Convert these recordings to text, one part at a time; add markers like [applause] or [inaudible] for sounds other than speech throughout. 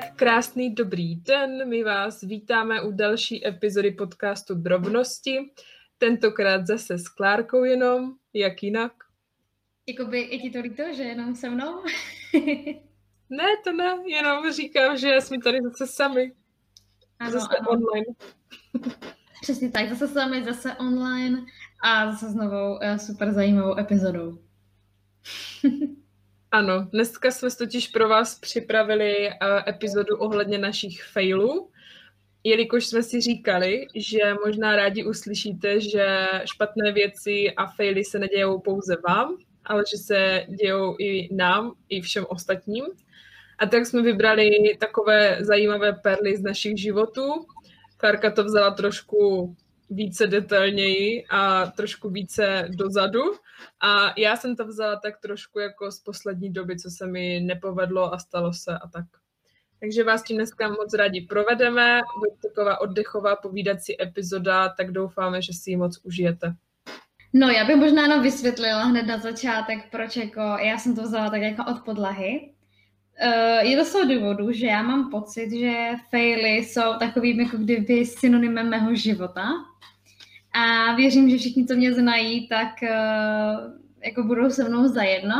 Tak krásný dobrý den, my vás vítáme u další epizody podcastu Drobnosti. Tentokrát zase s Klárkou jenom, jak jinak. Jakoby je ti to líto, že jenom se mnou? [laughs] ne, to ne, jenom říkám, že jsme tady zase sami. Ano, zase ano. online. [laughs] Přesně tak, zase sami, zase online a zase s novou uh, super zajímavou epizodou. [laughs] Ano, dneska jsme totiž pro vás připravili uh, epizodu ohledně našich failů, jelikož jsme si říkali, že možná rádi uslyšíte, že špatné věci a faily se nedějou pouze vám, ale že se dějou i nám, i všem ostatním. A tak jsme vybrali takové zajímavé perly z našich životů. Karka to vzala trošku více detailněji a trošku více dozadu. A já jsem to vzala tak trošku jako z poslední doby, co se mi nepovedlo a stalo se a tak. Takže vás tím dneska moc rádi provedeme. Bude taková oddechová povídací epizoda, tak doufáme, že si ji moc užijete. No, já bych možná jenom vysvětlila hned na začátek, proč jako já jsem to vzala tak jako od podlahy. Uh, je to z toho důvodu, že já mám pocit, že faily jsou takovým jako kdyby synonymem mého života. A věřím, že všichni, co mě znají, tak uh, jako budou se mnou zajedno.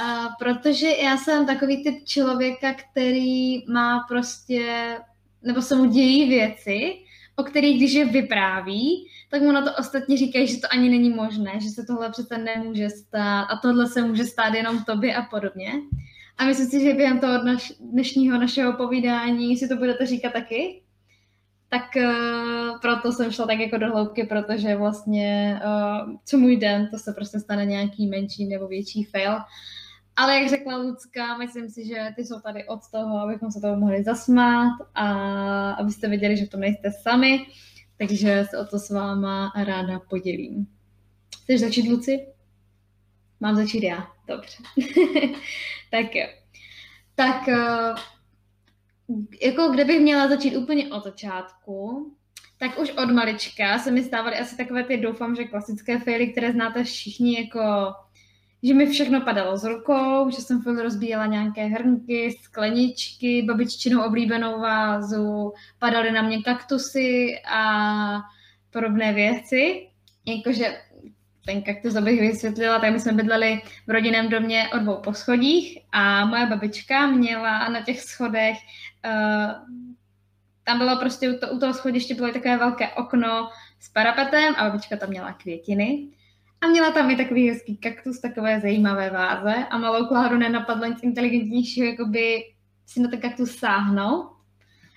Uh, protože já jsem takový typ člověka, který má prostě, nebo se mu dějí věci, o kterých když je vypráví, tak mu na to ostatní říkají, že to ani není možné, že se tohle přece nemůže stát a tohle se může stát jenom tobě a podobně. A myslím si, že během toho naš, dnešního našeho povídání si to budete říkat taky. Tak uh, proto jsem šla tak jako do hloubky, protože vlastně uh, co můj den, to se prostě stane nějaký menší nebo větší fail. Ale jak řekla Lucka, myslím si, že ty jsou tady od toho, abychom se toho mohli zasmát a abyste věděli, že to nejste sami, takže se o to s váma ráda podělím. Chceš začít, Luci? Mám začít já. Dobře. [laughs] tak jo. Tak eh, jako kdybych měla začít úplně od začátku, tak už od malička se mi stávaly asi takové ty, doufám, že klasické faily, které znáte všichni, jako že mi všechno padalo z rukou, že jsem furt rozbíjela nějaké hrnky, skleničky, babiččinou oblíbenou vázu, padaly na mě kaktusy a podobné věci. Jakože ten kaktus, abych vysvětlila, tak my jsme bydleli v rodinném domě o dvou poschodích a moje babička měla na těch schodech, uh, tam bylo prostě u, to, u toho schodiště bylo takové velké okno s parapetem a babička tam měla květiny. A měla tam i takový hezký kaktus, takové zajímavé váze a malou Kláru nenapadlo nic inteligentnějšího, jako by si na ten kaktus sáhnout.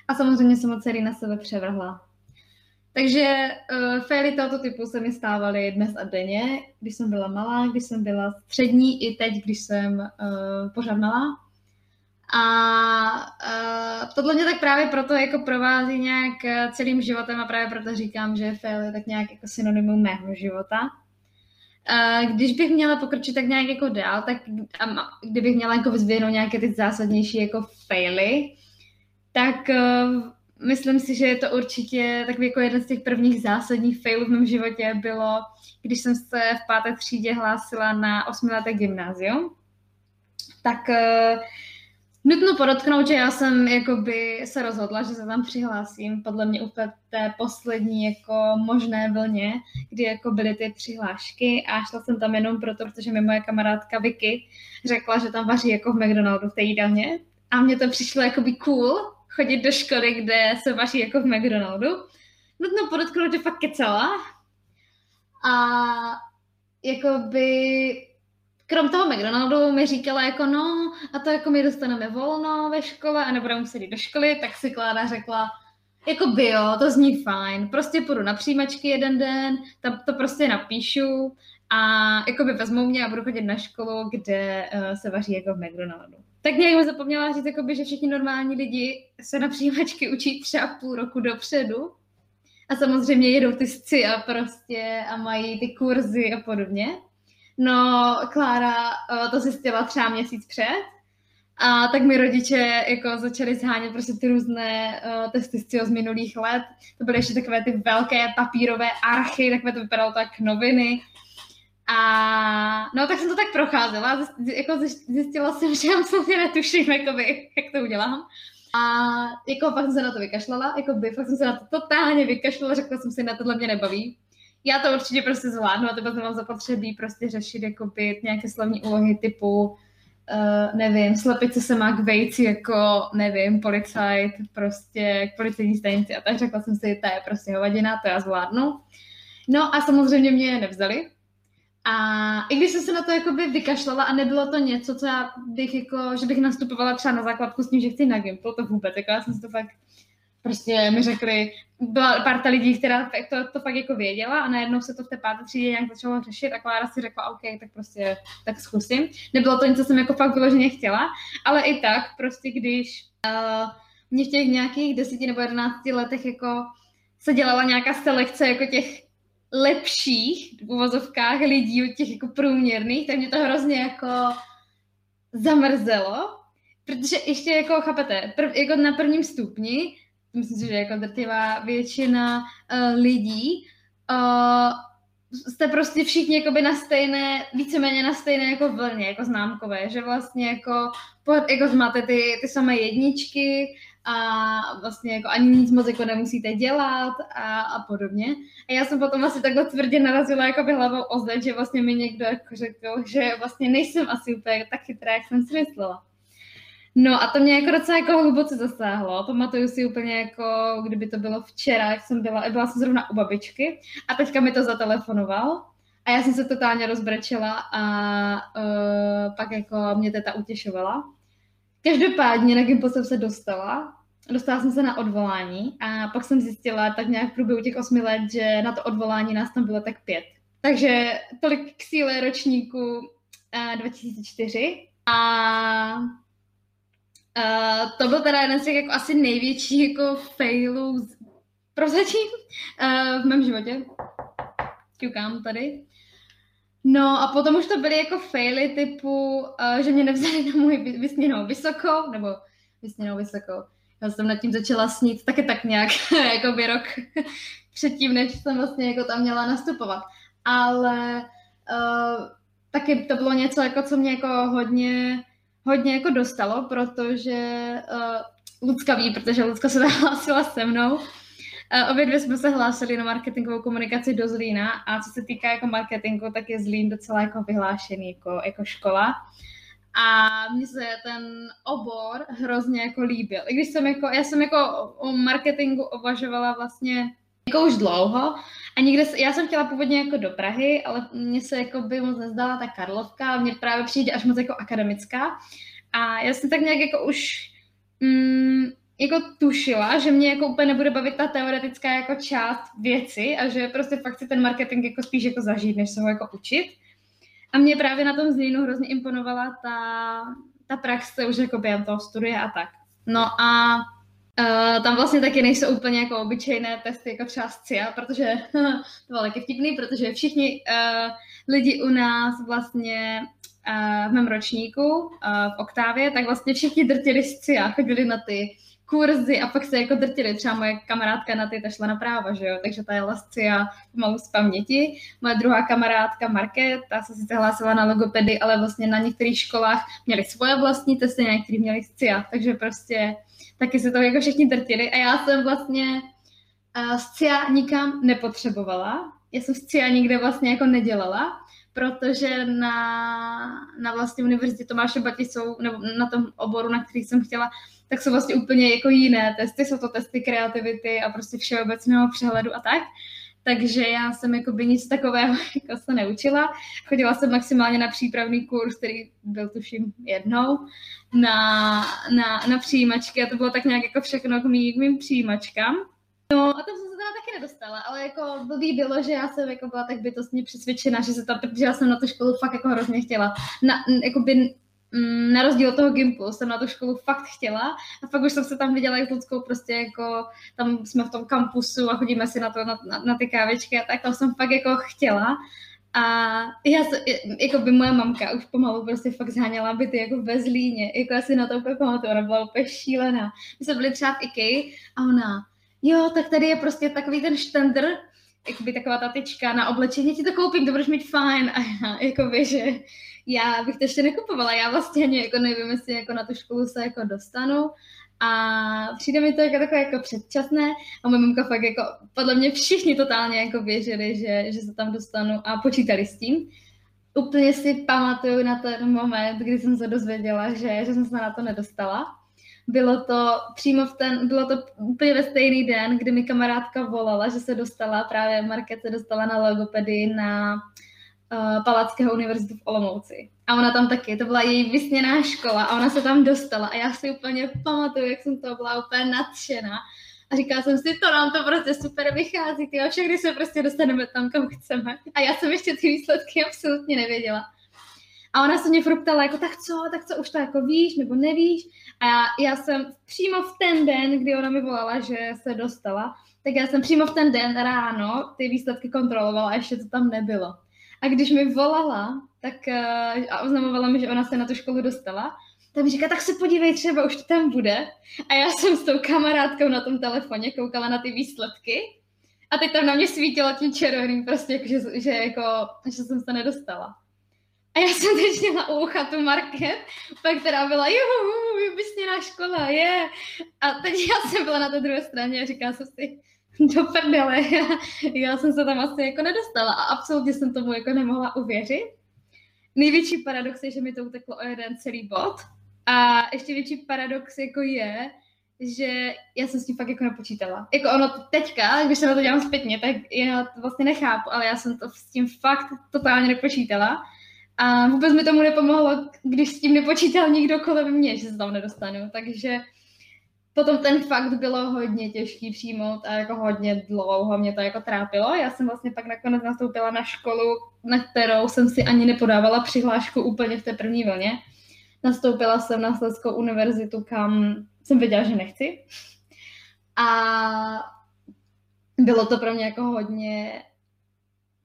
A samozřejmě jsem ho celý na sebe převrhla. Takže uh, faily tohoto typu se mi stávaly dnes a denně, když jsem byla malá, když jsem byla střední i teď, když jsem uh, pořád malá. A uh, tohle mě tak právě proto jako provází nějak celým životem a právě proto říkám, že fail je tak nějak jako synonymum mého života. Uh, když bych měla pokročit tak nějak jako dál, tak kdybych měla jako vyzvěnout nějaké ty zásadnější jako faily, tak uh, myslím si, že je to určitě takový jako jeden z těch prvních zásadních failů v mém životě bylo, když jsem se v páté třídě hlásila na osmileté gymnázium. Tak uh, nutno podotknout, že já jsem jakoby se rozhodla, že se tam přihlásím podle mě úplně té poslední jako možné vlně, kdy jako byly ty přihlášky a šla jsem tam jenom proto, protože mi moje kamarádka Vicky řekla, že tam vaří jako v McDonaldu v té jídelně a mně to přišlo jakoby cool, chodit do školy, kde se vaří jako v McDonaldu. Nutno podotknout, že fakt kecela. A jakoby krom toho McDonaldu mi říkala jako no a to jako my dostaneme volno ve škole a nebudeme muset jít do školy, tak si Klára řekla, jako bio, to zní fajn, prostě půjdu na přijímačky jeden den, tam to prostě napíšu a jako by vezmou mě a budu chodit na školu, kde uh, se vaří jako v McDonaldu. Tak nějak zapomněla říct, jakoby, že všichni normální lidi se na přijímačky učí třeba půl roku dopředu. A samozřejmě jedou ty sci a prostě a mají ty kurzy a podobně. No, Klára uh, to zjistila třeba měsíc před. A tak mi rodiče jako začali zhánět prostě ty různé uh, testy z minulých let. To byly ještě takové ty velké papírové archy, takové to vypadalo tak noviny. A no tak jsem to tak procházela, jako zjistila jsem, že já absolutně netuším, jakoby, jak to udělám. A jako fakt jsem se na to vykašlala, jako by fakt jsem se na to totálně vykašlala, řekla jsem si, na tohle mě nebaví. Já to určitě prostě zvládnu a to potom mám zapotřebí prostě řešit jakoby nějaké slovní úlohy typu uh, nevím, slepice se má k vejci jako, nevím, policajt, prostě k policejní stanici a tak řekla jsem si, to je prostě hovadina, to já zvládnu. No a samozřejmě mě je nevzali, a i když jsem se na to jakoby vykašlala a nebylo to něco, co já bych jako, že bych nastupovala třeba na základku s tím, že chci na Gimpl, to vůbec, jako já jsem si to fakt prostě mi řekli, byla parta lidí, která to, to fakt jako věděla a najednou se to v té páté třídě nějak začalo řešit a Klára si řekla, OK, tak prostě tak zkusím. Nebylo to nic, co jsem jako fakt vyloženě chtěla, ale i tak prostě když uh, mě v těch nějakých deseti nebo jedenácti letech jako se dělala nějaká selekce jako těch lepších v uvozovkách lidí od těch jako průměrných, tak mě to hrozně jako zamrzelo, protože ještě jako, chápete, prv, jako na prvním stupni, myslím si, že jako drtivá většina uh, lidí, uh, jste prostě všichni jakoby na stejné, víceméně na stejné jako vlně, jako známkové, že vlastně jako, jako máte ty, ty samé jedničky, a vlastně jako ani nic moc jako nemusíte dělat a, a podobně. A já jsem potom asi takhle tvrdě narazila jako by hlavou o zde, že vlastně mi někdo jako řekl, že vlastně nejsem asi úplně tak chytrá, jak jsem si myslela. No a to mě jako docela jako hluboce zasáhlo. Pamatuju si úplně jako, kdyby to bylo včera, jak jsem byla, byla jsem zrovna u babičky a teďka mi to zatelefonoval a já jsem se totálně rozbrečela a uh, pak jako mě teta utěšovala. Každopádně na Gimpo jsem se dostala. Dostala jsem se na odvolání a pak jsem zjistila tak nějak v průběhu těch osmi let, že na to odvolání nás tam bylo tak pět. Takže tolik k síle ročníku uh, 2004. A uh, to byl teda jeden z těch jako asi největších jako failů prozatím uh, v mém životě. Ťukám tady. No a potom už to byly jako faily typu, uh, že mě nevzali na můj vysněnou vysokou, nebo vysněnou vysokou. Já jsem nad tím začala snít taky tak nějak, [laughs] jako by rok [laughs] předtím, než jsem vlastně jako tam měla nastupovat. Ale uh, taky to bylo něco, jako, co mě jako hodně, hodně jako dostalo, protože uh, Lucka ví, protože Lucka se [laughs] hlásila se mnou, Obě dvě jsme se hlásili na marketingovou komunikaci do Zlína a co se týká jako marketingu, tak je Zlín docela jako vyhlášený jako, jako škola. A mně se ten obor hrozně jako líbil. I když jsem jako, já jsem jako o marketingu uvažovala vlastně jako už dlouho a nikde, já jsem chtěla původně jako do Prahy, ale mně se jako by moc nezdala ta Karlovka, mně právě přijde až moc jako akademická a já jsem tak nějak jako už mm, jako tušila, že mě jako úplně nebude bavit ta teoretická jako část věci a že prostě fakt si ten marketing jako spíš jako zažít, než se ho jako učit. A mě právě na tom zlínu hrozně imponovala ta, ta praxe už jako během toho studia a tak. No a uh, tam vlastně taky nejsou úplně jako obyčejné testy jako třeba SCIA, protože [laughs] to bylo taky vtipný, protože všichni uh, lidi u nás vlastně uh, v mém ročníku uh, v Oktávě, tak vlastně všichni drtili SCIA, chodili na ty kurzy a pak se jako drtili. Třeba moje kamarádka na ty ta šla na práva, že jo, takže ta je lascia pomalu z paměti. Moje druhá kamarádka Marke, ta se sice hlásila na logopedy, ale vlastně na některých školách měli svoje vlastní testy, na některých měli SCIA, takže prostě taky se to jako všichni drtili a já jsem vlastně uh, SCIA nikam nepotřebovala. Já jsem SCIA nikde vlastně jako nedělala, protože na, na vlastně univerzitě Tomáše Bati jsou, nebo na tom oboru, na který jsem chtěla, tak jsou vlastně úplně jako jiné testy, jsou to testy kreativity a prostě všeobecného přehledu a tak. Takže já jsem jako by nic takového [laughs] jako se neučila. Chodila jsem maximálně na přípravný kurz, který byl tuším jednou, na, na, na přijímačky a to bylo tak nějak jako všechno k mým, k mým přijímačkám. No a tam jsem se teda taky nedostala, ale jako blbý bylo, že já jsem jako byla tak bytostně přesvědčena, že se tam, protože já jsem na tu školu fakt jako hrozně chtěla. Na, jako by Mm, na rozdíl od toho Gimplu jsem na tu školu fakt chtěla a pak už jsem se tam viděla i s Ludskou prostě jako, tam jsme v tom kampusu a chodíme si na to, na, na, na ty kávičky a tak tam jsem fakt jako chtěla a já jako by moje mamka už pomalu prostě fakt zháněla byty jako ve Zlíně, jako já si na to úplně pamatuju, ona byla úplně šílená. My jsme byli třeba v IKEA a ona, jo, tak tady je prostě takový ten štendr, jakoby taková ta tyčka na oblečení, ti to koupím, to budeš mít fajn. A já, jakoby, že já bych to ještě nekupovala, já vlastně ani jako nevím, jestli jako na tu školu se jako dostanu. A přijde mi to jako takové jako předčasné a moje mamka fakt jako, podle mě všichni totálně jako věřili, že, že se tam dostanu a počítali s tím. Úplně si pamatuju na ten moment, kdy jsem se dozvěděla, že, že jsem se na to nedostala. Bylo to přímo v ten, bylo to úplně ve stejný den, kdy mi kamarádka volala, že se dostala, právě Market se dostala na logopedii na uh, Palackého univerzitu v Olomouci. A ona tam taky, to byla její vysněná škola a ona se tam dostala a já si úplně pamatuju, jak jsem to byla úplně nadšená. A říkala jsem si, to nám to prostě super vychází, ty všechny se prostě dostaneme tam, kam chceme. A já jsem ještě ty výsledky absolutně nevěděla. A ona se mě furt ptala, jako tak co, tak co, už to jako víš, nebo nevíš. A já, já jsem přímo v ten den, kdy ona mi volala, že se dostala, tak já jsem přímo v ten den ráno ty výsledky kontrolovala a ještě to tam nebylo. A když mi volala, tak uh, a oznamovala mi, že ona se na tu školu dostala, tak mi říká, tak se podívej, třeba už to tam bude. A já jsem s tou kamarádkou na tom telefoně koukala na ty výsledky a teď tam na mě svítilo tím červeným prostě, jako, že, že, jako, že jsem se nedostala. A já jsem teď měla u ucha tu market, pak která byla, juhu, vysněná škola, je. Yeah. A teď já jsem byla na té druhé straně a říkala jsem si, do prdele, já, [laughs] já jsem se tam asi jako nedostala a absolutně jsem tomu jako nemohla uvěřit. Největší paradox je, že mi to uteklo o jeden celý bod a ještě větší paradox jako je, že já jsem s tím fakt jako nepočítala. Jako ono teďka, když se na to dělám zpětně, tak já to vlastně nechápu, ale já jsem to s tím fakt totálně nepočítala. A vůbec mi tomu nepomohlo, když s tím nepočítal nikdo kolem mě, že se tam nedostanu. Takže potom ten fakt bylo hodně těžký přijmout a jako hodně dlouho mě to jako trápilo. Já jsem vlastně pak nakonec nastoupila na školu, na kterou jsem si ani nepodávala přihlášku úplně v té první vlně. Nastoupila jsem na Slezskou univerzitu, kam jsem věděla, že nechci. A bylo to pro mě jako hodně...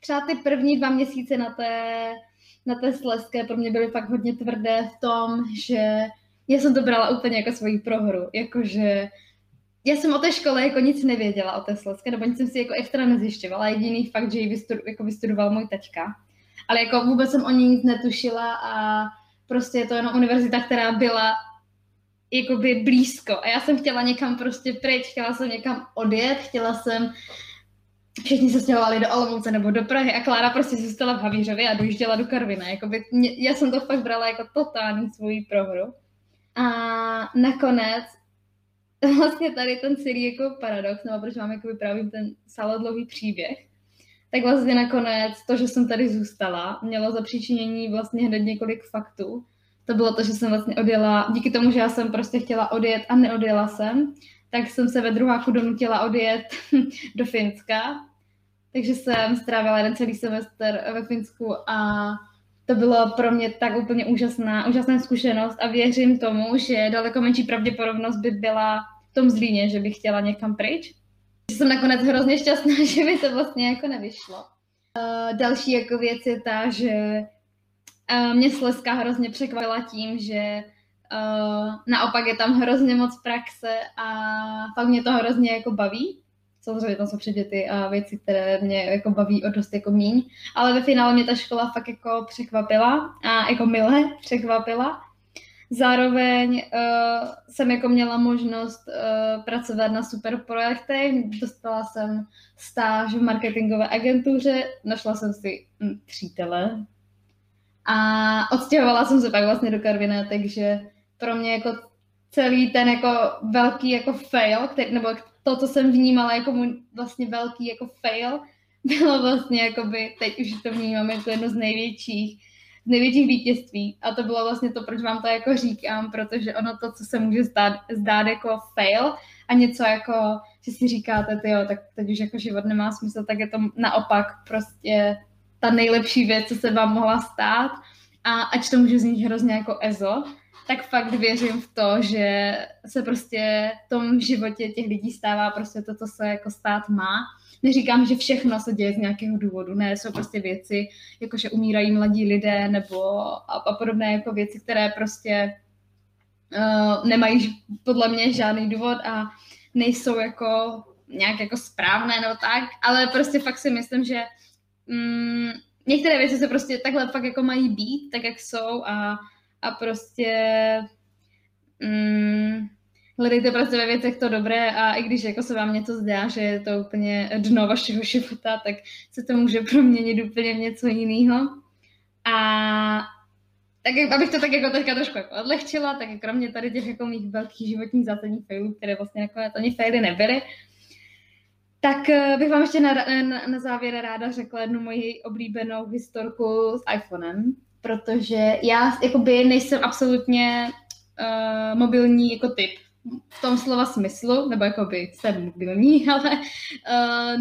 Třeba ty první dva měsíce na té, na té Slezské pro mě byly fakt hodně tvrdé v tom, že já jsem to brala úplně jako svoji prohru, jakože já jsem o té škole jako nic nevěděla o té Slezské, nebo nic jsem si jako extra nezjišťovala, jediný fakt, že ji vystudu, jako vystudoval můj taťka. Ale jako vůbec jsem o ní nic netušila a prostě je to jenom univerzita, která byla jakoby blízko a já jsem chtěla někam prostě pryč, chtěla jsem někam odjet, chtěla jsem všichni se stěhovali do Olomouce nebo do Prahy a Klára prostě zůstala v Havířově a dojížděla do Karvina. Jakoby, mě, já jsem to fakt brala jako totální svůj prohru. A nakonec [laughs] vlastně tady ten celý jako paradox, nebo proč mám jako vyprávím ten salodlový příběh, tak vlastně nakonec to, že jsem tady zůstala, mělo za příčinění vlastně hned několik faktů. To bylo to, že jsem vlastně odjela, díky tomu, že já jsem prostě chtěla odjet a neodjela jsem, tak jsem se ve druháku donutila odjet [laughs] do Finska. Takže jsem strávila jeden celý semestr ve Finsku a to bylo pro mě tak úplně úžasná, úžasná zkušenost a věřím tomu, že daleko menší pravděpodobnost by byla v tom Zlíně, že bych chtěla někam pryč. Jsem nakonec hrozně šťastná, [laughs] že mi to vlastně jako nevyšlo. Uh, další jako věc je ta, že uh, mě Slezka hrozně překvapila tím, že uh, naopak je tam hrozně moc praxe a fakt mě to hrozně jako baví samozřejmě tam jsou předměty a věci, které mě jako baví o dost jako míň, ale ve finále mě ta škola fakt jako překvapila a jako milé [laughs] překvapila. Zároveň uh, jsem jako měla možnost uh, pracovat na super projektech, dostala jsem stáž v marketingové agentuře, našla jsem si hm, přítele. A odstěhovala jsem se pak vlastně do Karviné, takže pro mě jako celý ten jako velký jako fail, který, nebo to, co jsem vnímala jako můj vlastně velký jako fail, [laughs] bylo vlastně jakoby, teď už to vnímám jako jedno z největších, z největších vítězství. A to bylo vlastně to, proč vám to jako říkám, protože ono to, co se může zdát, zdát jako fail a něco jako, že si říkáte, ty jo, tak teď už jako život nemá smysl, tak je to naopak prostě ta nejlepší věc, co se vám mohla stát. A ať to může znít hrozně jako ezo, tak fakt věřím v to, že se prostě v tom životě těch lidí stává prostě to, co se jako stát má. Neříkám, že všechno se děje z nějakého důvodu, ne, jsou prostě věci, jako že umírají mladí lidé nebo a, a podobné jako věci, které prostě uh, nemají podle mě žádný důvod a nejsou jako nějak jako správné nebo tak, ale prostě fakt si myslím, že mm, některé věci se prostě takhle fakt jako mají být, tak jak jsou a, a prostě mm, hledejte prostě ve věcech to dobré a i když jako se vám něco zdá, že je to úplně dno vašeho života, tak se to může proměnit úplně v něco jiného. A tak abych to tak jako teďka trošku jako odlehčila, tak kromě tady těch jako mých velkých životních zásadních failů, které vlastně jako ani faily nebyly, tak eh, bych vám ještě na, na, na závěr ráda řekla jednu moji oblíbenou historku s iPhonem, protože já jakoby nejsem absolutně uh, mobilní jako typ v tom slova smyslu, nebo jakoby jsem mobilní, [laughs] ale uh,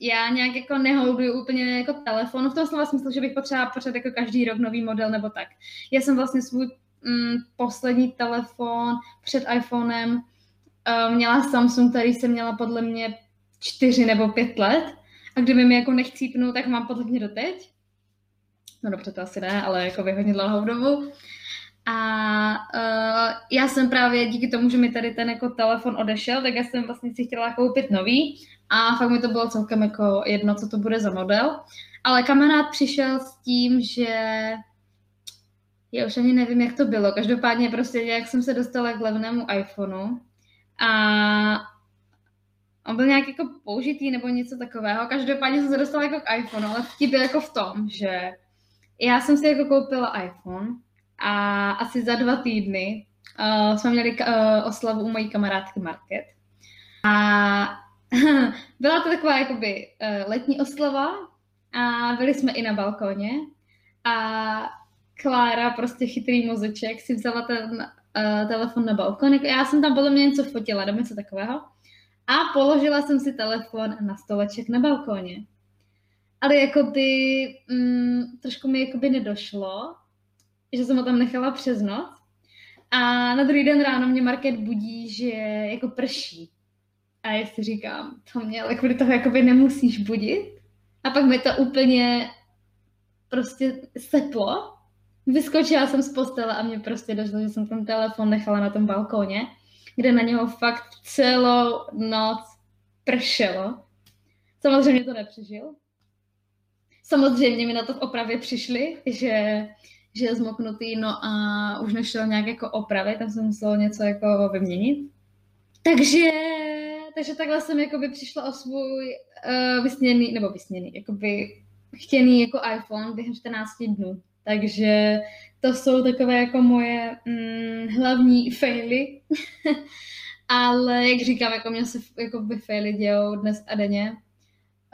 já nějak jako neholduju úplně jako telefon, v tom slova smyslu, že bych potřebovala pořád jako každý rok nový model nebo tak. Já jsem vlastně svůj mm, poslední telefon před iPhonem uh, měla Samsung, který jsem měla podle mě čtyři nebo pět let a kdyby mi jako nechcípnul, tak mám podle mě doteď. No dobře, to asi ne, ale jako hodně dlouhou dobu. A uh, já jsem právě díky tomu, že mi tady ten jako telefon odešel, tak já jsem vlastně si chtěla koupit nový a fakt mi to bylo celkem jako jedno, co to bude za model. Ale kamarád přišel s tím, že já už ani nevím, jak to bylo. Každopádně prostě, jak jsem se dostala k levnému iPhoneu a on byl nějak jako použitý nebo něco takového. Každopádně jsem se dostala jako k iPhoneu, ale vtip byl jako v tom, že já jsem si jako koupila iPhone a asi za dva týdny uh, jsme měli uh, oslavu u mojí kamarádky Market. A [laughs] byla to taková jakoby uh, letní oslava a byli jsme i na balkóně a Klára, prostě chytrý mozeček, si vzala ten uh, telefon na balkon. Já jsem tam podle mě něco fotila, nebo něco takového. A položila jsem si telefon na stoleček na balkóně. Ale jako ty, mm, trošku mi jakoby nedošlo, že jsem ho tam nechala přes noc. A na druhý den ráno mě Market budí, že jako prší. A já si říkám, to mě ale kvůli toho jakoby nemusíš budit. A pak mi to úplně prostě seplo. Vyskočila jsem z postele a mě prostě došlo, že jsem ten telefon nechala na tom balkóně, kde na něho fakt celou noc pršelo. Samozřejmě to nepřežil. Samozřejmě mi na to v opravě přišli, že že je zmoknutý, no a už nešel nějak jako opravit, tam jsem musela něco jako vyměnit. Takže, takže takhle jsem jakoby přišla o svůj uh, vysněný, nebo vysněný, jakoby chtěný jako iPhone během 14 dnů. Takže to jsou takové jako moje mm, hlavní faily. [laughs] Ale jak říkám, jako mě se jako by faily dějou dnes a denně.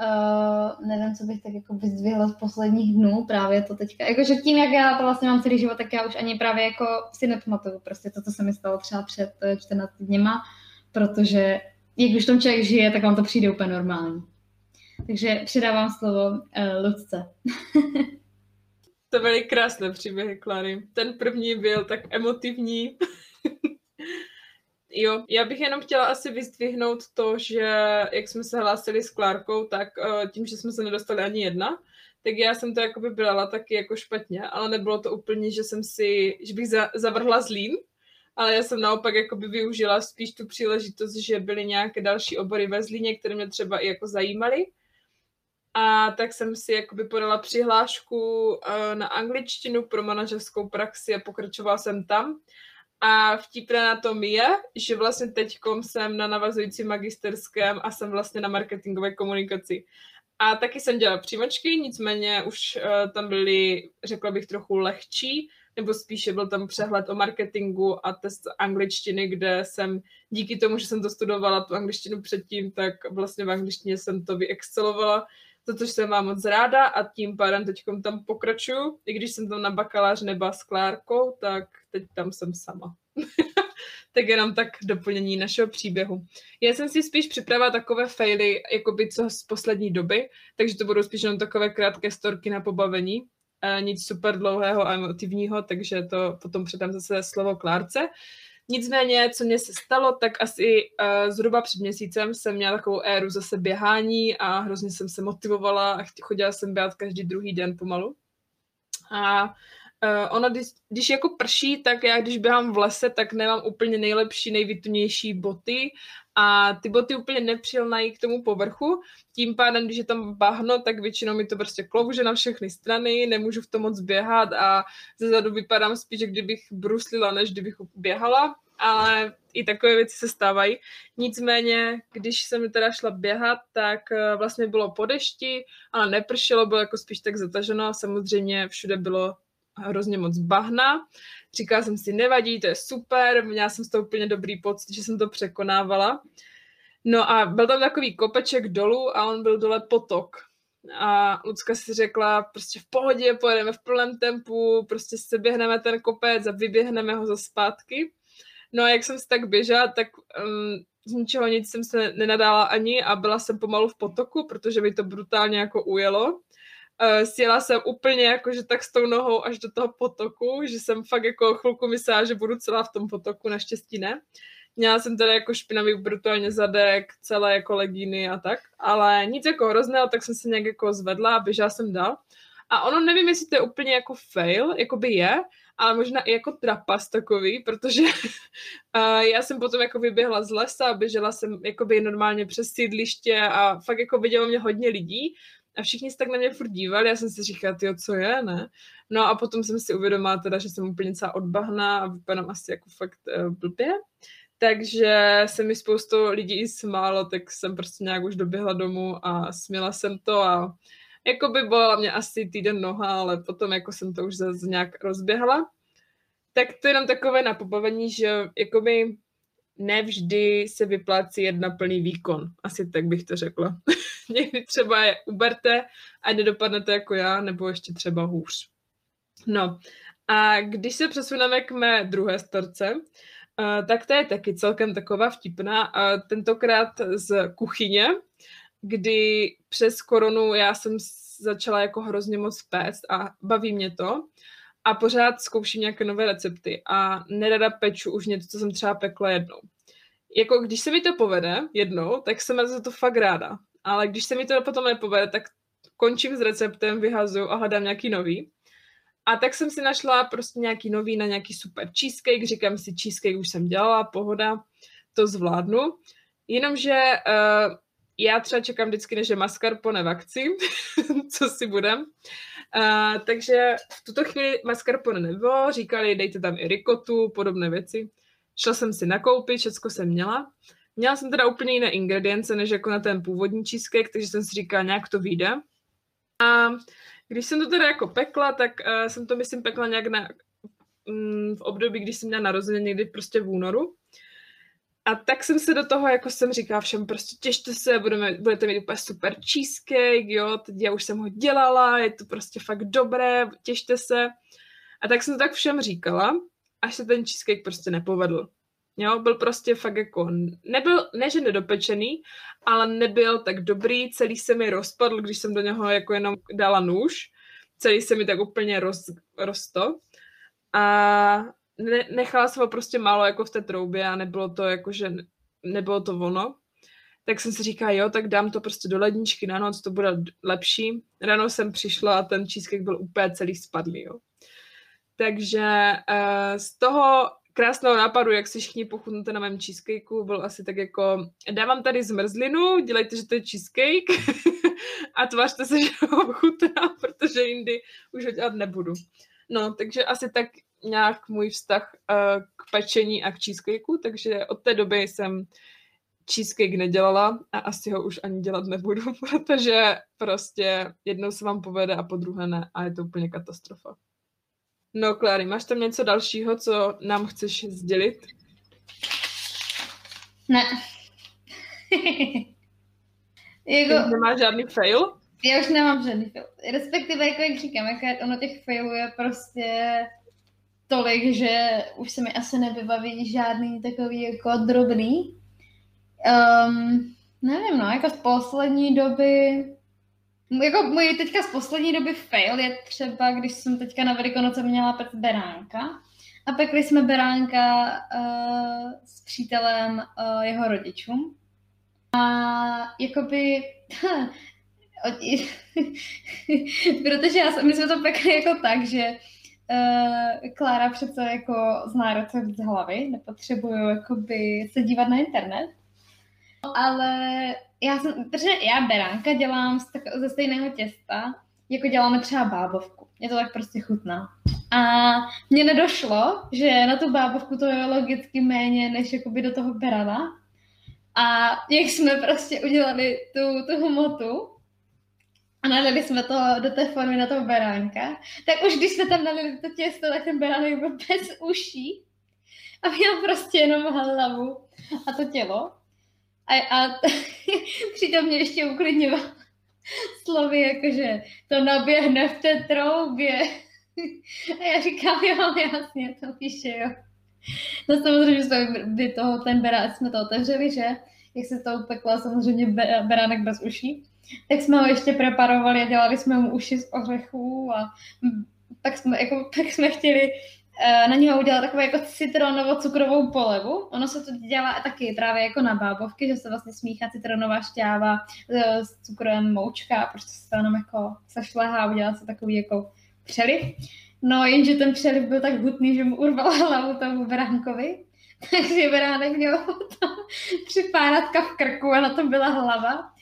Uh, nevím, co bych tak jako vyzdvihla z posledních dnů, právě to teďka. Jakože tím, jak já to vlastně mám celý život, tak já už ani právě jako si nepamatuju prostě to, co se mi stalo třeba před 14 eh, dněma, protože jak když tom člověk žije, tak vám to přijde úplně normální. Takže předávám slovo uh, Lucce. [laughs] to byly krásné příběhy, Klary. Ten první byl tak emotivní. [laughs] Jo, já bych jenom chtěla asi vyzdvihnout to, že jak jsme se hlásili s Klárkou, tak uh, tím, že jsme se nedostali ani jedna, tak já jsem to jakoby brala taky jako špatně, ale nebylo to úplně, že jsem si, že bych za, zavrhla zlín, ale já jsem naopak jakoby využila spíš tu příležitost, že byly nějaké další obory ve Zlíně, které mě třeba i jako zajímaly. A tak jsem si jakoby podala přihlášku uh, na angličtinu pro manažerskou praxi a pokračovala jsem tam. A vtipné na tom je, že vlastně teď jsem na navazující magisterském a jsem vlastně na marketingové komunikaci. A taky jsem dělala příjmačky, nicméně už uh, tam byly, řekla bych, trochu lehčí, nebo spíše byl tam přehled o marketingu a test angličtiny, kde jsem díky tomu, že jsem to studovala tu angličtinu předtím, tak vlastně v angličtině jsem to vyexcelovala za což jsem mám moc ráda a tím pádem teď tam pokračuju. I když jsem tam na bakalář nebyla s Klárkou, tak teď tam jsem sama. [laughs] tak jenom tak doplnění našeho příběhu. Já jsem si spíš připravila takové faily, jakoby co z poslední doby, takže to budou spíš jenom takové krátké storky na pobavení. E, nic super dlouhého a emotivního, takže to potom předám zase slovo Klárce. Nicméně, co mě se stalo, tak asi uh, zhruba před měsícem jsem měla takovou éru zase běhání a hrozně jsem se motivovala a chodila jsem běhat každý druhý den pomalu. A Uh, ono, když, když jako prší, tak já když běhám v lese, tak nemám úplně nejlepší, nejvytunější boty a ty boty úplně nepřilnají k tomu povrchu. Tím pádem, když je tam bahno, tak většinou mi to prostě klouže na všechny strany, nemůžu v tom moc běhat a ze zadu vypadám spíš, kdybych bruslila, než kdybych běhala, ale i takové věci se stávají. Nicméně, když jsem teda šla běhat, tak eh, vlastně bylo po dešti, ale nepršelo, bylo jako spíš tak zataženo a samozřejmě všude bylo hrozně moc bahna. Říkala jsem si, nevadí, to je super, měla jsem z toho úplně dobrý pocit, že jsem to překonávala. No a byl tam takový kopeček dolů a on byl dole potok. A Lucka si řekla, prostě v pohodě, pojedeme v plném tempu, prostě se běhneme ten kopec a vyběhneme ho za zpátky. No a jak jsem si tak běžela, tak um, z ničeho nic jsem se nenadála ani a byla jsem pomalu v potoku, protože by to brutálně jako ujelo uh, sjela jsem úplně jako, že tak s tou nohou až do toho potoku, že jsem fakt jako chvilku myslela, že budu celá v tom potoku, naštěstí ne. Měla jsem teda jako špinavý brutálně zadek, celé jako legíny a tak, ale nic jako hrozného, tak jsem se nějak jako zvedla a běžela jsem dál. A ono nevím, jestli to je úplně jako fail, jako by je, ale možná i jako trapas takový, protože uh, [laughs] já jsem potom jako vyběhla z lesa běžela jsem jakoby normálně přes sídliště a fakt jako vidělo mě hodně lidí, a všichni se tak na mě furt dívali, já jsem si říkala, ty co je, ne? No a potom jsem si uvědomila teda, že jsem úplně celá odbahná a vypadám asi jako fakt uh, blbě. Takže se mi spoustu lidí i smálo, tak jsem prostě nějak už doběhla domů a směla jsem to a jako by byla mě asi týden noha, ale potom jako jsem to už zase nějak rozběhla. Tak to je jenom takové napobavení, že jakoby nevždy se vyplácí jedna plný výkon. Asi tak bych to řekla. [laughs] Někdy třeba je uberte a nedopadnete jako já, nebo ještě třeba hůř. No a když se přesuneme k mé druhé storce, uh, tak to je taky celkem taková vtipná. Uh, tentokrát z kuchyně, kdy přes koronu já jsem začala jako hrozně moc péct a baví mě to a pořád zkouším nějaké nové recepty a nerada peču už něco, co jsem třeba pekla jednou. Jako když se mi to povede jednou, tak jsem za to fakt ráda. Ale když se mi to potom nepovede, tak končím s receptem, vyhazuju a hledám nějaký nový. A tak jsem si našla prostě nějaký nový na nějaký super cheesecake. Říkám si, cheesecake už jsem dělala, pohoda, to zvládnu. Jenomže uh, já třeba čekám vždycky, než je mascarpone v [laughs] co si budem. Uh, takže v tuto chvíli mascarpone nebylo, říkali, dejte tam i rikotu, podobné věci. Šla jsem si nakoupit, všechno jsem měla. Měla jsem teda úplně jiné ingredience, než jako na ten původní cheesecake, takže jsem si říkala, nějak to vyjde. A když jsem to teda jako pekla, tak uh, jsem to, myslím, pekla nějak na, um, v období, když jsem měla narozeně někdy prostě v únoru. A tak jsem se do toho, jako jsem říkala všem, prostě těšte se, budeme, budete mít úplně super cheesecake, jo, teď já už jsem ho dělala, je to prostě fakt dobré, těšte se. A tak jsem to tak všem říkala, až se ten cheesecake prostě nepovedl. Jo, byl prostě fakt jako, nebyl, ne že nedopečený, ale nebyl tak dobrý, celý se mi rozpadl, když jsem do něho jako jenom dala nůž, celý se mi tak úplně roz, rosto a ne, nechala jsem ho prostě málo jako v té troubě a nebylo to jako, že nebylo to ono. Tak jsem si říkala, jo, tak dám to prostě do ledničky na noc, to bude lepší. Ráno jsem přišla a ten cheesecake byl úplně celý spadlý, jo. Takže uh, z toho krásného nápadu, jak si všichni pochutnete na mém cheesecakeu, byl asi tak jako, dávám tady zmrzlinu, dělejte, že to je cheesecake [laughs] a tvářte se, že ho chutná, protože jindy už ho dělat nebudu. No, takže asi tak nějak můj vztah uh, k pečení a k cheesecakeu, takže od té doby jsem cheesecake nedělala a asi ho už ani dělat nebudu, [laughs] protože prostě jednou se vám povede a po druhé ne a je to úplně katastrofa. No, Kláry, máš tam něco dalšího, co nám chceš sdělit? Ne. [laughs] jako, nemáš žádný fail? Já už nemám žádný fail. Respektive, jako jak říkám, jako ono těch failů je prostě tolik, že už se mi asi nevybaví žádný takový jako drobný. Um, nevím, no, jako z poslední doby jako můj teďka z poslední doby fail je třeba, když jsem teďka na Velikonoce měla pec beránka a pekli jsme beránka uh, s přítelem uh, jeho rodičům. A jakoby, [laughs] [laughs] protože já, my jsme to pekli jako tak, že uh, Klára přece jako zná recept z hlavy, nepotřebuju jakoby se dívat na internet. Ale já jsem, protože já beránka dělám z tak, ze stejného těsta, jako děláme třeba bábovku. Je to tak prostě chutná. A mně nedošlo, že na tu bábovku to je logicky méně, než jakoby do toho berana. A jak jsme prostě udělali tu, tu hmotu, a nalili jsme to do té formy na toho beránka, tak už když jsme tam nalili to těsto, tak ten beránek byl bez uší a měl prostě jenom hlavu a to tělo. A, a [laughs] přitom mě ještě uklidňoval slovy, jakože to naběhne v té troubě. A já říkám, jo, jasně, to píše, jo. No samozřejmě jsme by toho, ten berák jsme to otevřeli, že? Jak se to upekla, samozřejmě beránek bez uší tak jsme ho ještě preparovali a dělali jsme mu uši z ořechů a tak jsme, jako, tak jsme chtěli eh, na něho udělat takovou jako citronovo-cukrovou polevu. Ono se to dělá taky právě jako na bábovky, že se vlastně smíchá citronová šťáva eh, s cukrem moučka a prostě se to jenom jako sašlehá a udělá se takový jako přeliv. No jenže ten přeliv byl tak hutný, že mu urval hlavu tomu beránkovi. [laughs] Takže beránek měl [laughs] tam v krku a na tom byla hlava.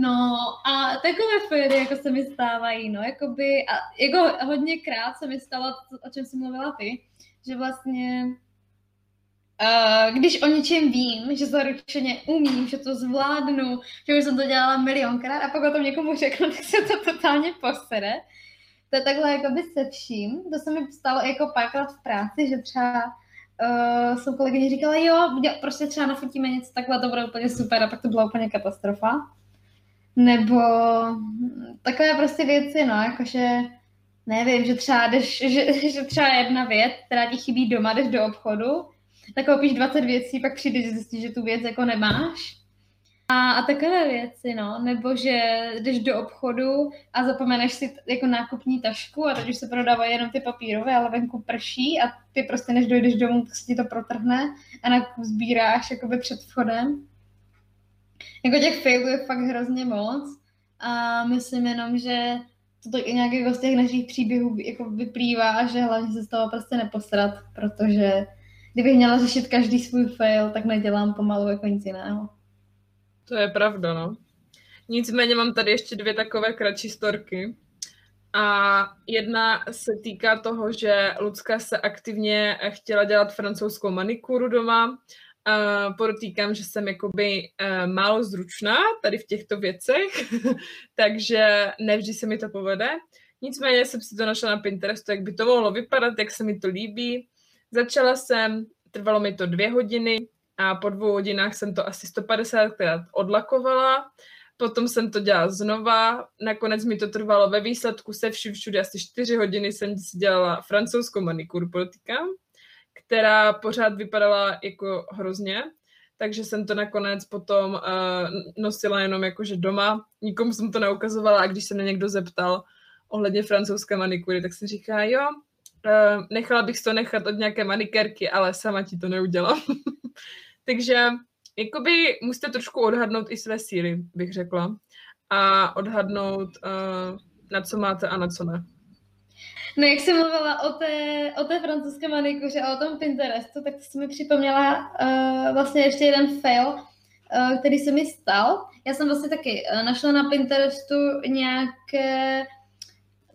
No a takové fejry jako se mi stávají, no, jakoby, a jako hodně krát se mi stalo, o čem jsi mluvila ty, že vlastně Uh, když o něčem vím, že zaručeně umím, že to zvládnu, že už jsem to dělala milionkrát a pak o tom někomu řeknu, [laughs] tak se to totálně posere. To je takhle jakoby se vším. To se mi stalo jako párkrát v práci, že třeba uh, jsou kolegyně říkala, jo, prostě třeba nafotíme něco takhle, to bude úplně super a pak to byla úplně katastrofa. Nebo takové prostě věci, no, jakože nevím, že třeba, jdeš, [laughs] že, že třeba jedna věc, která ti chybí doma, jdeš do obchodu, tak koupíš 20 věcí, pak přijdeš zjistíš, že tu věc jako nemáš. A, a takové věci, no, nebo že jdeš do obchodu a zapomeneš si jako nákupní tašku a teď už se prodávají jenom ty papírové, ale venku prší a ty prostě než dojdeš domů, tak se ti to protrhne a nákup sbíráš jakoby před vchodem. Jako těch failů je fakt hrozně moc a myslím jenom, že to tak i nějak z těch našich příběhů jako vyplývá, že hlavně se z toho prostě neposrat, protože kdybych měla řešit každý svůj fail, tak nedělám pomalu jako nic jiného. To je pravda, no. Nicméně mám tady ještě dvě takové kratší storky. A jedna se týká toho, že Lucka se aktivně chtěla dělat francouzskou manikuru doma Uh, podotýkám, že jsem jakoby uh, málo zručná tady v těchto věcech, [laughs] takže nevždy se mi to povede. Nicméně jsem si to našla na Pinterestu, jak by to mohlo vypadat, jak se mi to líbí. Začala jsem, trvalo mi to dvě hodiny a po dvou hodinách jsem to asi 150 krát odlakovala. Potom jsem to dělala znova, nakonec mi to trvalo ve výsledku se vším všude asi 4 hodiny jsem si dělala francouzskou manikuru, podotýkám která pořád vypadala jako hrozně, takže jsem to nakonec potom uh, nosila jenom jakože doma, nikomu jsem to neukazovala a když se mě někdo zeptal ohledně francouzské manikury, tak si říká, jo, uh, nechala bych to nechat od nějaké manikérky, ale sama ti to neudělám. [laughs] takže jakoby musíte trošku odhadnout i své síly, bych řekla, a odhadnout, uh, na co máte a na co ne. No jak jsem mluvila o té, o té francouzské manikuře a o tom Pinterestu, tak to se mi připomněla uh, vlastně ještě jeden fail, uh, který se mi stal. Já jsem vlastně taky uh, našla na Pinterestu nějaké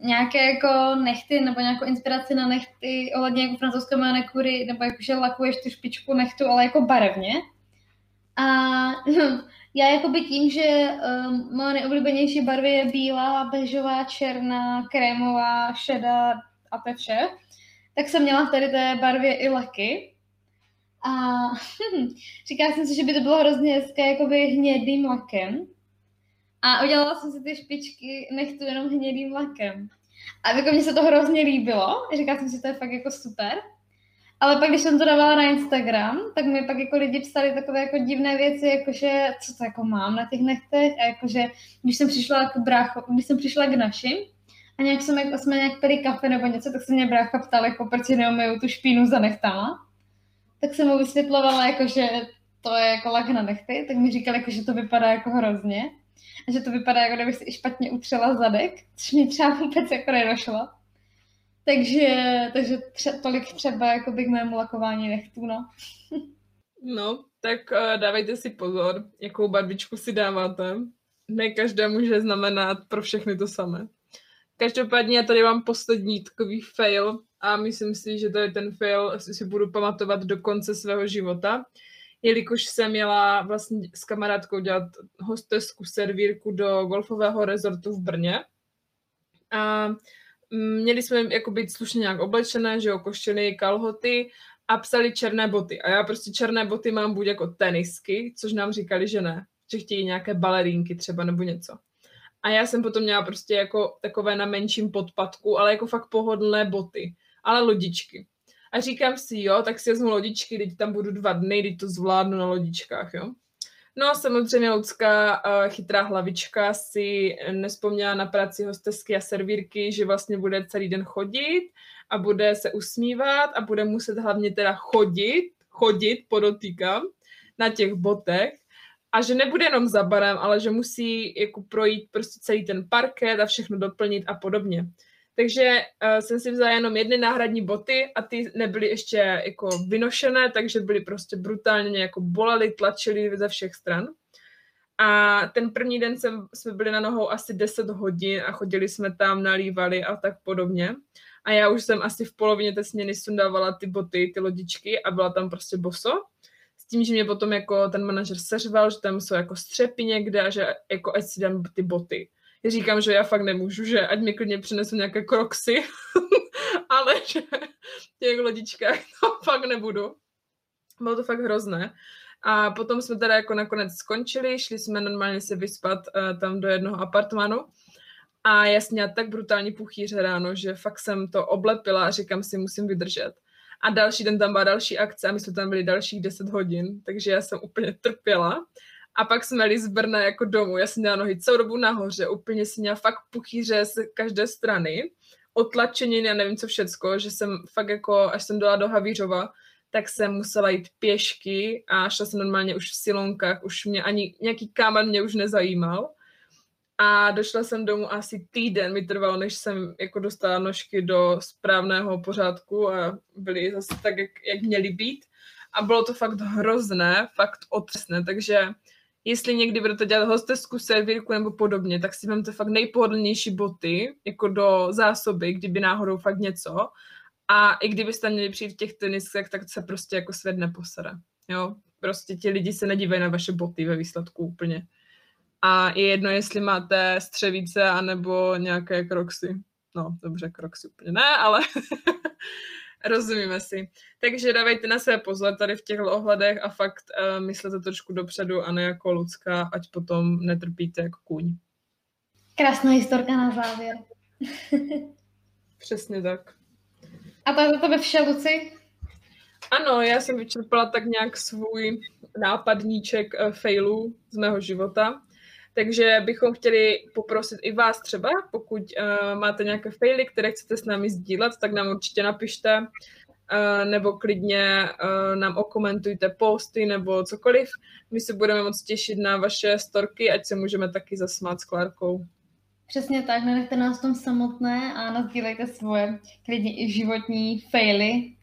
nějaké jako nechty nebo nějakou inspiraci na nechty ohledně jako francouzské manikury, nebo jakože lakuješ tu špičku nechtu, ale jako barevně. A [laughs] Já jakoby tím, že um, má nejoblíbenější barvy je bílá, bežová, černá, krémová, šedá a vše, tak jsem měla v tady té barvě i laky. A [laughs] říkala jsem si, že by to bylo hrozně hezké jakoby hnědým lakem. A udělala jsem si ty špičky nechtu jenom hnědým lakem. A jako mně se to hrozně líbilo. Říkala jsem si, to je fakt jako super. Ale pak, když jsem to dávala na Instagram, tak mi pak jako lidi psali takové jako divné věci, jakože co to jako mám na těch nechtech a jakože když jsem přišla k brácho, když jsem přišla k našim a nějak jsem, jako, jsme nějak pili kafe nebo něco, tak se mě brácha ptal, jako proč si neumyju tu špínu za nechtama. Tak jsem mu vysvětlovala, jako, že to je jako lak na nechty, tak mi říkal, jako, že to vypadá jako hrozně. A že to vypadá, jako kdybych si špatně utřela zadek, což mi třeba vůbec jako nedošlo. Takže, takže tře, tolik třeba jako k mému lakování nechtů, no. no, tak uh, dávejte si pozor, jakou barvičku si dáváte. Ne každé může znamenat pro všechny to samé. Každopádně já tady mám poslední takový fail a myslím si, že tady ten fail si budu pamatovat do konce svého života, jelikož jsem měla vlastně s kamarádkou dělat hostesku servírku do golfového rezortu v Brně. A měli jsme jako být slušně nějak oblečené, že jo, koštěny, kalhoty a psali černé boty. A já prostě černé boty mám buď jako tenisky, což nám říkali, že ne, že chtějí nějaké balerínky třeba nebo něco. A já jsem potom měla prostě jako takové na menším podpadku, ale jako fakt pohodlné boty, ale lodičky. A říkám si, jo, tak si vezmu lodičky, teď tam budu dva dny, teď to zvládnu na lodičkách, jo. No samozřejmě lidská uh, chytrá hlavička si nespomněla na práci hostesky a servírky, že vlastně bude celý den chodit a bude se usmívat a bude muset hlavně teda chodit, chodit, podotýkám, na těch botech a že nebude jenom za barem, ale že musí jako projít prostě celý ten parket a všechno doplnit a podobně. Takže uh, jsem si vzala jenom jedny náhradní boty a ty nebyly ještě jako vynošené, takže byly prostě brutálně jako bolely, tlačily ze všech stran. A ten první den jsem, jsme byli na nohou asi 10 hodin a chodili jsme tam, nalívali a tak podobně. A já už jsem asi v polovině té směny sundávala ty boty, ty lodičky a byla tam prostě boso. S tím, že mě potom jako ten manažer seřval, že tam jsou jako střepy někde a že jako ať si dám ty boty říkám, že já fakt nemůžu, že ať mi klidně přinesu nějaké kroksy, [laughs] ale že v těch lodičkách [laughs] to fakt nebudu. Bylo to fakt hrozné. A potom jsme teda jako nakonec skončili, šli jsme normálně se vyspat uh, tam do jednoho apartmanu a měla tak brutální puchýře ráno, že fakt jsem to oblepila a říkám si, musím vydržet. A další den tam byla další akce a my jsme tam byli dalších 10 hodin, takže já jsem úplně trpěla. A pak jsme jeli z Brna jako domů. Já jsem měla nohy celou dobu nahoře, úplně si měla fakt puchýře z každé strany, otlačeniny a nevím co všecko, že jsem fakt jako, až jsem dala do Havířova, tak jsem musela jít pěšky a šla jsem normálně už v silonkách, už mě ani nějaký kámen mě už nezajímal. A došla jsem domů asi týden, mi trvalo, než jsem jako dostala nožky do správného pořádku a byly zase tak, jak, jak měly být. A bylo to fakt hrozné, fakt otřesné, takže jestli někdy budete dělat hostesku, servírku nebo podobně, tak si vemte fakt nejpohodlnější boty, jako do zásoby, kdyby náhodou fakt něco. A i kdybyste měli přijít v těch teniskách, tak se prostě jako svět neposere. Jo, prostě ti lidi se nedívají na vaše boty ve výsledku úplně. A je jedno, jestli máte střevíce anebo nějaké kroksy. No, dobře, kroksy úplně ne, ale [laughs] Rozumíme si. Takže dávejte na své pozor tady v těchto ohledech a fakt uh, myslete trošku dopředu a ne jako lidská, ať potom netrpíte jako kůň. Krásná historka na závěr. [laughs] Přesně tak. A to je to tebe vše, Luci? Ano, já jsem vyčerpala tak nějak svůj nápadníček uh, failů z mého života. Takže bychom chtěli poprosit i vás třeba, pokud uh, máte nějaké faily, které chcete s námi sdílet, tak nám určitě napište, uh, nebo klidně uh, nám okomentujte posty nebo cokoliv. My se budeme moc těšit na vaše storky, ať se můžeme taky zasmát s Klárkou. Přesně tak, nenechte nás v tom samotné a nazdílejte svoje klidně i životní faily.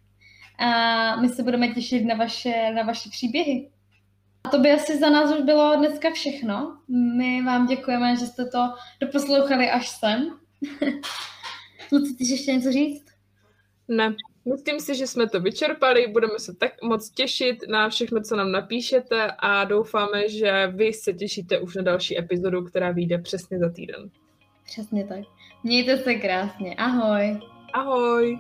A my se budeme těšit na vaše, na vaše příběhy. A to by asi za nás už bylo dneska všechno. My vám děkujeme, že jste to doposlouchali až sem. [laughs] Luci, chceš ještě něco říct? Ne, myslím si, že jsme to vyčerpali, budeme se tak moc těšit na všechno, co nám napíšete a doufáme, že vy se těšíte už na další epizodu, která vyjde přesně za týden. Přesně tak. Mějte se krásně. Ahoj. Ahoj.